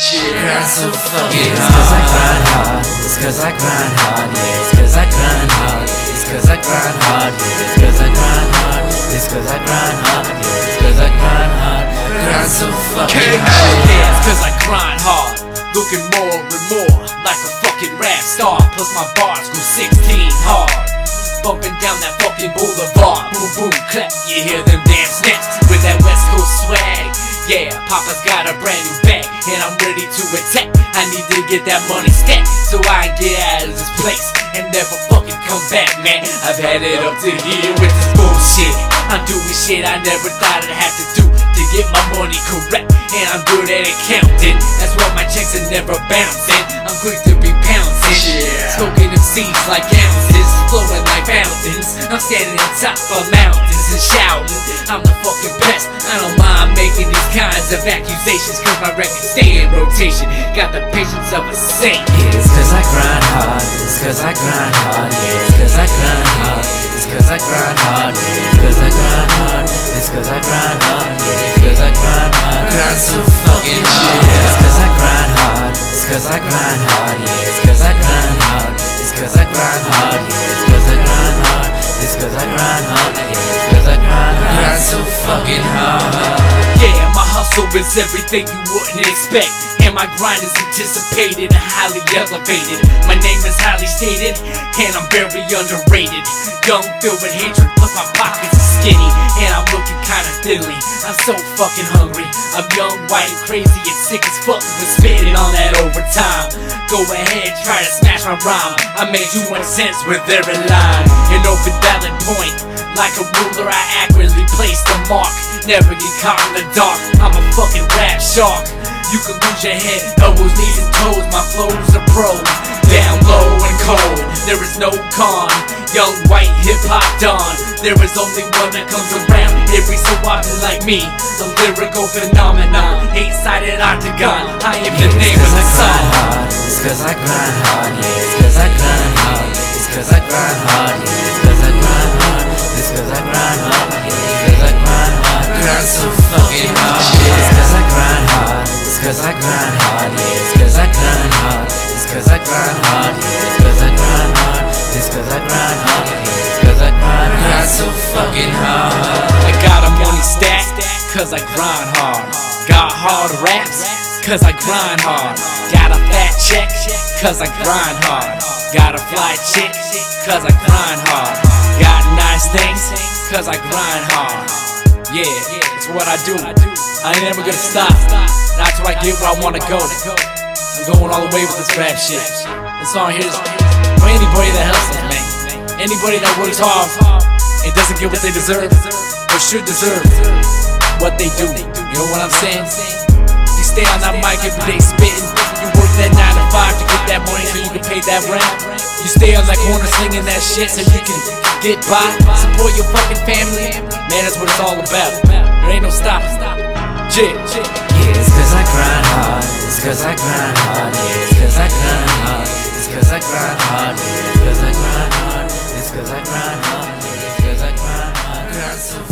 Grind so fucking It's I grind hard, it's I grind hard, yeah, it's I grind hard, it's I grind hard, yeah, it's I grind hard, it's I grind hard, grind hard, so hard. Yeah, I grind hard. Looking more and more like a fucking rap star. Plus my bars go 16 hard. Bumping down that fucking boulevard. Boom, boom, clap. You hear them damn snaps with that West Coast swag. Yeah, Papa's got a brand new and I'm ready to attack. I need to get that money stacked so I can get out of this place and never fucking come back, man. I've had it up to here with this bullshit. I'm doing shit I never thought I'd have to do to get my money correct. And I'm good at accounting. That's why my checks are never bouncing. I'm quick to be pouncing. Smoking them seeds like ounces. Flowing like fountains. I'm standing on top of mountains and shouting. I'm the fucking best. I don't making these kinds of accusations. Cause my records stay in rotation. Got the patience of a saint. Yeah, it's cause I grind hard, it's cause I grind hard, yeah, it's cause I grind hard, it's cause I grind hard, yeah, it's cause I grind hard, it's cause I grind hard, yeah, it's cause I grind hard, Grind so fucking hard. yeah, it's cause I grind hard, it's cause I grind hard, yeah, it's cause I grind hard, it's cause I grind hard, yeah, it's cause I grind hard, it's cause I grind hard, yeah, hustle is everything you wouldn't expect. And my grind is anticipated and highly elevated. My name is highly stated, and I'm very underrated. Young, filled with hatred, plus my pockets are skinny. And I'm looking kinda thinly. I'm so fucking hungry. I'm young, white, and crazy, and sick as fuck with spitting on that overtime. Go ahead, try to smash my rhyme. I made you one sense with every line. An open valid point. Like a ruler, I accurately place the mark. Never get caught in the dark. I'm a fucking rap shark. You can lose your head, elbows, knees, and toes. My flow's are pro. Down low and cold. There is no con. Young white hip hop don. There is only one that comes around every so often like me. The lyrical phenomenon. Eight sided octagon. I am the name of the song. It's cause I grind hard, yeah, it's cause I grind hard, it's cause I grind hard, yeah, it's cause I cause I grind hard, yeah, it's cause I grind hard, it's cause I grind hard, yeah, it's cause I grind hard, it's cause I grind hard, it's cause I grind hard. So fucking hard. I got a money stack, cause I grind hard. Got hard raps, cause I grind hard. Got a fat check, cause I grind hard. Got a fly chick, cause I grind hard. Got nice things, cause I grind hard. Yeah, it's what I do. I ain't never gonna stop. Not till I get where I wanna go. I'm going all the way with this rap shit. This song here is for anybody that helps us, man. Anybody that works hard and doesn't get what they deserve, or should deserve what they do. You know what I'm saying? You stay on that mic every day spitting. You work that 9 to 5 to get that money so you can pay that rent. You stay on that corner slinging that shit so you can get by. Support your fucking family. Man, that's what it's all about. There ain't no stopping. Yeah. Yeah, it's cause I grind hard, it's cause I grind hard, yeah, it's cause I grind hard, it's cause I grind hard, yeah, it's cause I grind hard, it's cause I grind hard, yeah, it's cause I grind hard. Grind.